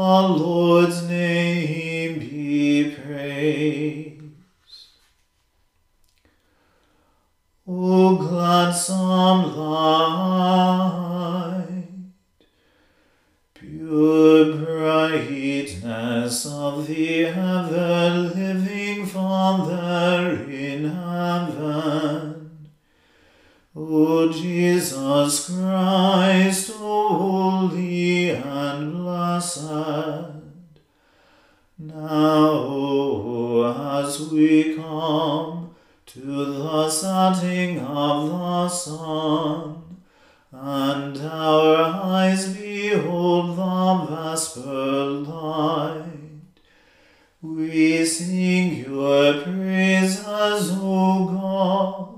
Lord's name be praised. O gladsome light, pure brightness of the ever-living Father in heaven, O Jesus Christ, O holy and blessed, now as we come to the setting of the sun, and our eyes behold the vesper light, we sing your praises, O God,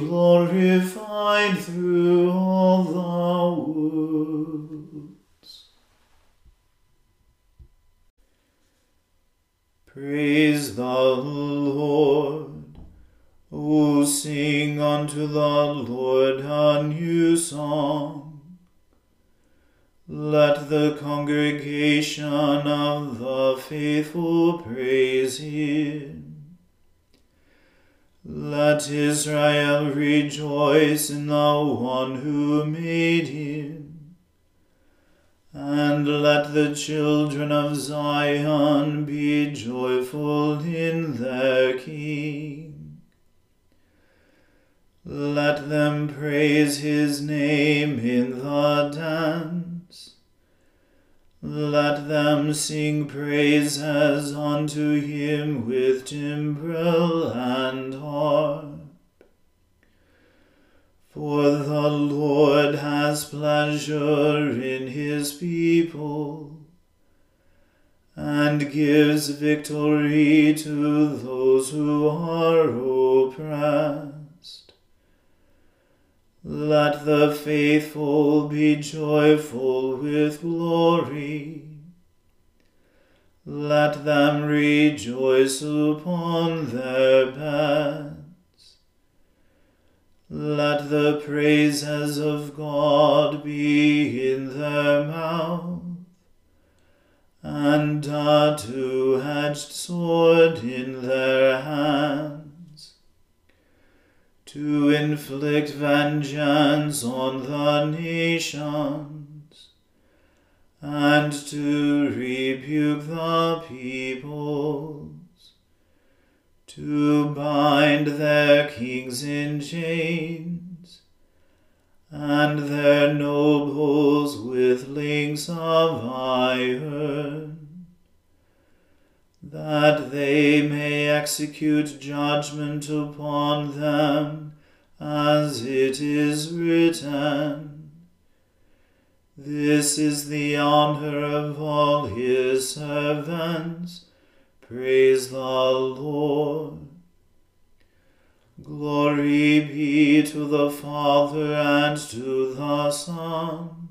glorified through all the worlds. Praise the Lord. O sing unto the Lord a new song. Let the congregation of the faithful praise him. Let Israel rejoice in the one who made him. And let the children of Zion be joyful in their King. Let them praise his name in the dance. Let them sing praises unto him with timbrel and harp. For the Lord has pleasure in his people and gives victory to those who are Let the faithful be joyful with glory. Let them rejoice upon their beds. Let the praises of God be in their mouth, and a two-edged sword in their hands, to inflict vengeance on the nations, and to rebuke the peoples, to bind their kings in chains, and their nobles with links of iron, that they may execute judgment upon them, as it is written. This is the honor of all his servants Praise the Lord. Glory be to the Father and to the Son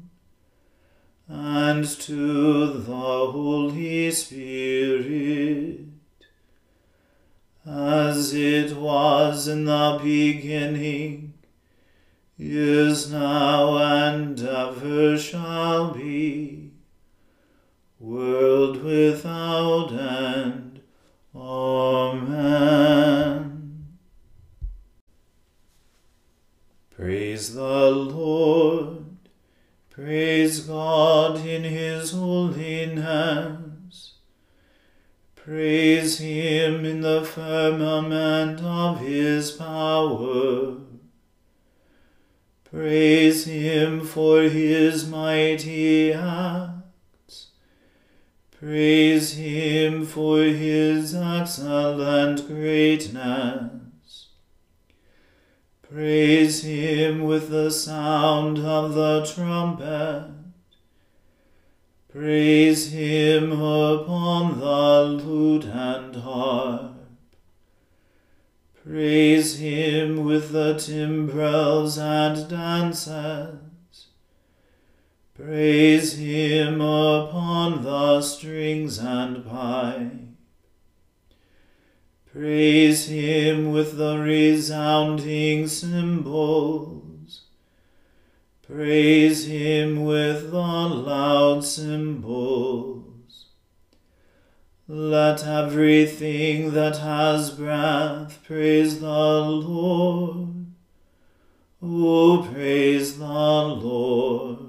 and to the Holy Spirit, as it was in the beginning, is now, Praise him for his excellent greatness. Praise him with the sound of the trumpet. Praise him upon the lute and harp. Praise him with the timbrels and dances. Praise him upon the strings and pipe. Praise him with the resounding cymbals. Praise him with the loud cymbals. Let everything that has breath praise the Lord. O praise the Lord.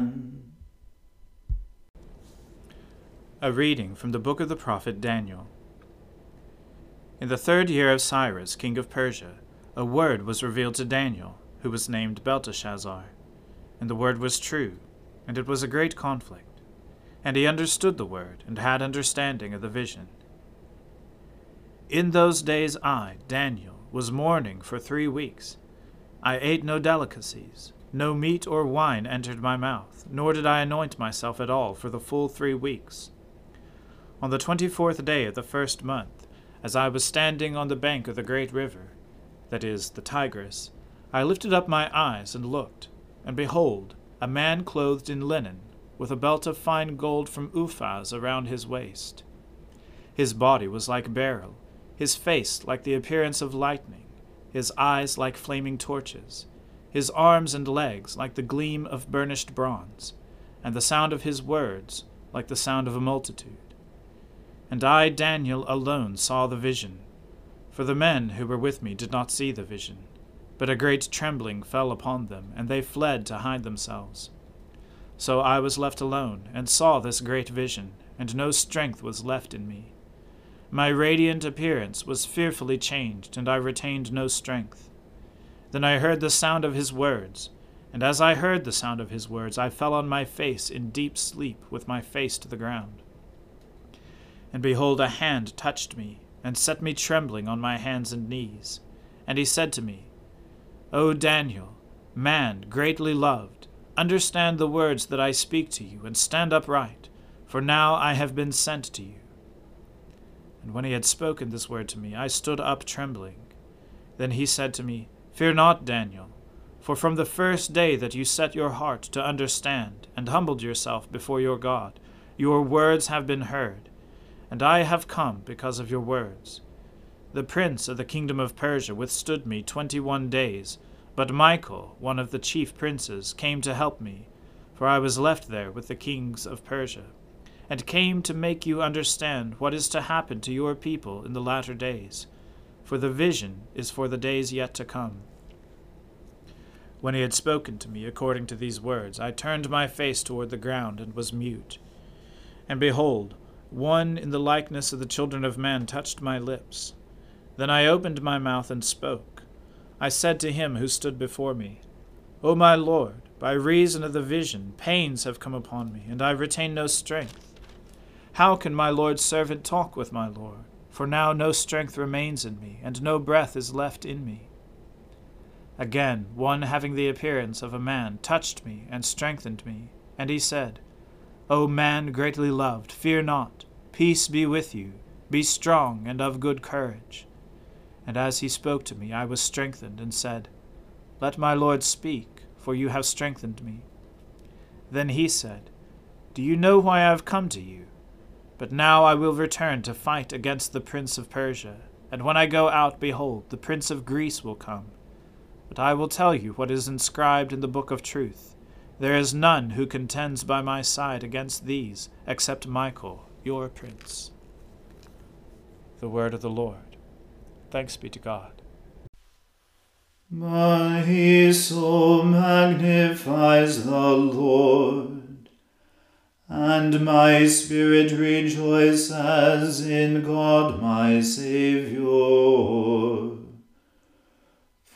A reading from the book of the prophet Daniel. In the third year of Cyrus, king of Persia, a word was revealed to Daniel, who was named Belteshazzar. And the word was true, and it was a great conflict. And he understood the word, and had understanding of the vision. In those days I, Daniel, was mourning for three weeks. I ate no delicacies, no meat or wine entered my mouth, nor did I anoint myself at all for the full three weeks. On the twenty fourth day of the first month, as I was standing on the bank of the great river, that is, the Tigris, I lifted up my eyes and looked, and behold, a man clothed in linen, with a belt of fine gold from Uphaz around his waist. His body was like beryl, his face like the appearance of lightning, his eyes like flaming torches, his arms and legs like the gleam of burnished bronze, and the sound of his words like the sound of a multitude. And I, Daniel, alone saw the vision, for the men who were with me did not see the vision. But a great trembling fell upon them, and they fled to hide themselves. So I was left alone, and saw this great vision, and no strength was left in me. My radiant appearance was fearfully changed, and I retained no strength. Then I heard the sound of his words, and as I heard the sound of his words, I fell on my face in deep sleep, with my face to the ground. And behold, a hand touched me, and set me trembling on my hands and knees. And he said to me, O Daniel, man greatly loved, understand the words that I speak to you, and stand upright, for now I have been sent to you. And when he had spoken this word to me, I stood up trembling. Then he said to me, Fear not, Daniel, for from the first day that you set your heart to understand, and humbled yourself before your God, your words have been heard, and I have come because of your words. The prince of the kingdom of Persia withstood me twenty one days, but Michael, one of the chief princes, came to help me, for I was left there with the kings of Persia and came to make you understand what is to happen to your people in the latter days, for the vision is for the days yet to come. When he had spoken to me according to these words, I turned my face toward the ground and was mute. And behold, one in the likeness of the children of men touched my lips. Then I opened my mouth and spoke. I said to him who stood before me, O my Lord, by reason of the vision, pains have come upon me, and I retain no strength. How can my Lord's servant talk with my Lord? For now no strength remains in me, and no breath is left in me. Again, one having the appearance of a man touched me and strengthened me, and he said, O man greatly loved, fear not, peace be with you, be strong and of good courage. And as he spoke to me, I was strengthened, and said, Let my Lord speak, for you have strengthened me. Then he said, Do you know why I have come to you? But now I will return to fight against the prince of Persia. And when I go out, behold, the prince of Greece will come. But I will tell you what is inscribed in the book of truth. There is none who contends by my side against these, except Michael, your prince. The word of the Lord. Thanks be to God. My soul magnifies the Lord and my spirit rejoices in God my Saviour.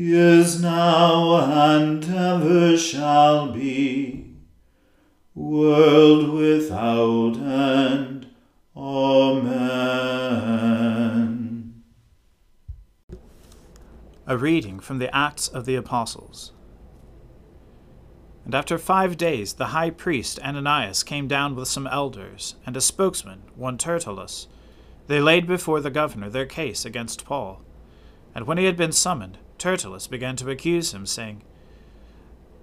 is now and ever shall be, world without end. Amen. A reading from the Acts of the Apostles. And after five days the high priest Ananias came down with some elders, and a spokesman, one Tertullus. They laid before the governor their case against Paul. And when he had been summoned, Tertullus began to accuse him, saying,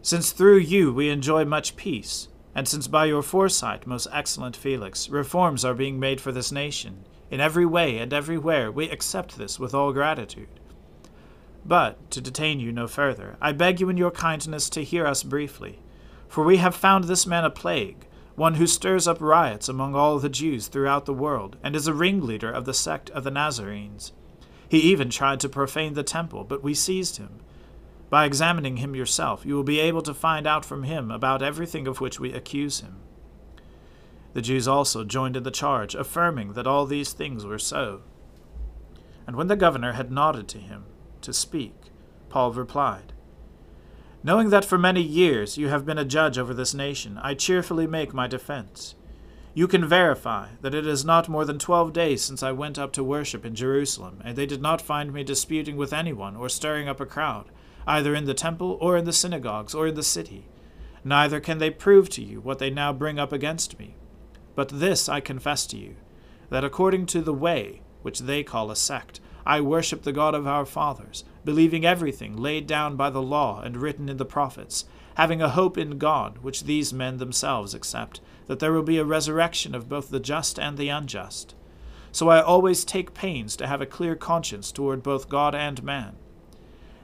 Since through you we enjoy much peace, and since by your foresight, most excellent Felix, reforms are being made for this nation, in every way and everywhere we accept this with all gratitude. But, to detain you no further, I beg you in your kindness to hear us briefly, for we have found this man a plague, one who stirs up riots among all the Jews throughout the world, and is a ringleader of the sect of the Nazarenes. He even tried to profane the temple, but we seized him. By examining him yourself, you will be able to find out from him about everything of which we accuse him. The Jews also joined in the charge, affirming that all these things were so. And when the governor had nodded to him to speak, Paul replied, Knowing that for many years you have been a judge over this nation, I cheerfully make my defense. You can verify that it is not more than twelve days since I went up to worship in Jerusalem, and they did not find me disputing with anyone or stirring up a crowd, either in the temple or in the synagogues or in the city. Neither can they prove to you what they now bring up against me. But this I confess to you, that according to the way, which they call a sect, I worship the God of our fathers, believing everything laid down by the law and written in the prophets, having a hope in God, which these men themselves accept that there will be a resurrection of both the just and the unjust. So I always take pains to have a clear conscience toward both God and man.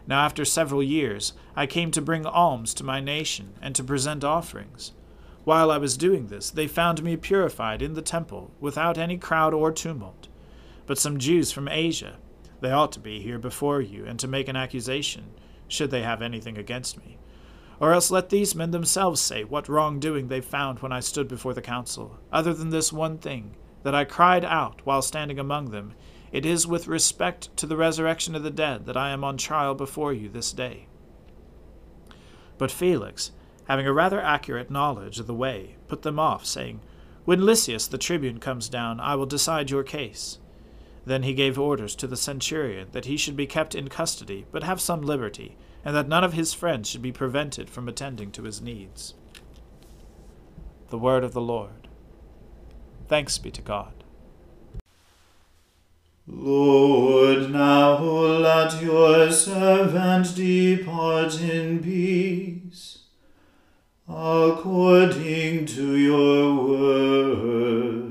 Now, after several years, I came to bring alms to my nation and to present offerings. While I was doing this, they found me purified in the temple, without any crowd or tumult. But some Jews from Asia, they ought to be here before you, and to make an accusation, should they have anything against me or else let these men themselves say what wrongdoing they found when I stood before the council, other than this one thing, that I cried out while standing among them, It is with respect to the resurrection of the dead that I am on trial before you this day. But Felix, having a rather accurate knowledge of the way, put them off, saying, When Lysias the tribune comes down, I will decide your case. Then he gave orders to the centurion that he should be kept in custody, but have some liberty and that none of his friends should be prevented from attending to his needs. The Word of the Lord. Thanks be to God. Lord, now let your servant depart in peace, according to your word.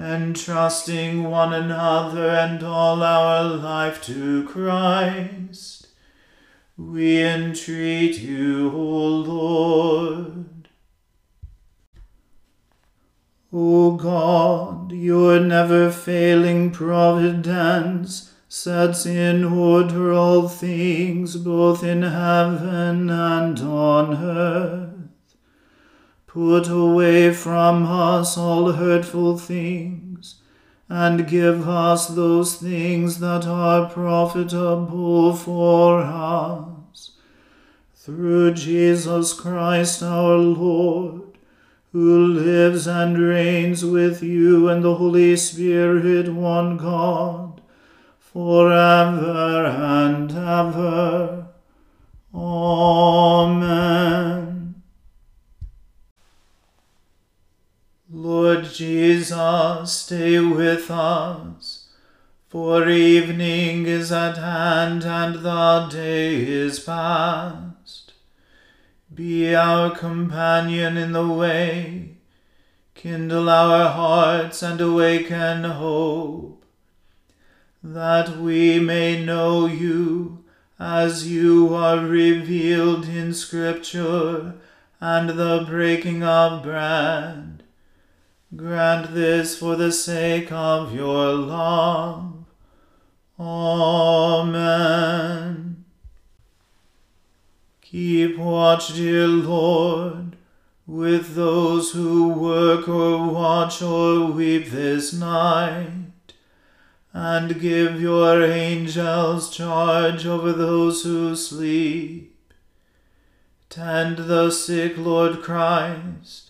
entrusting one another and all our life to Christ, we entreat you, O Lord. O God, your never failing providence sets in order all things both in heaven and on earth. Put away from us all hurtful things, and give us those things that are profitable for us. Through Jesus Christ our Lord, who lives and reigns with you and the Holy Spirit, one God, forever and ever. Amen. Lord Jesus, stay with us, for evening is at hand and the day is past. Be our companion in the way, kindle our hearts and awaken hope, that we may know you as you are revealed in Scripture and the breaking of bread Grant this for the sake of your love. Amen. Keep watch, dear Lord, with those who work or watch or weep this night, and give your angels charge over those who sleep. Tend the sick, Lord Christ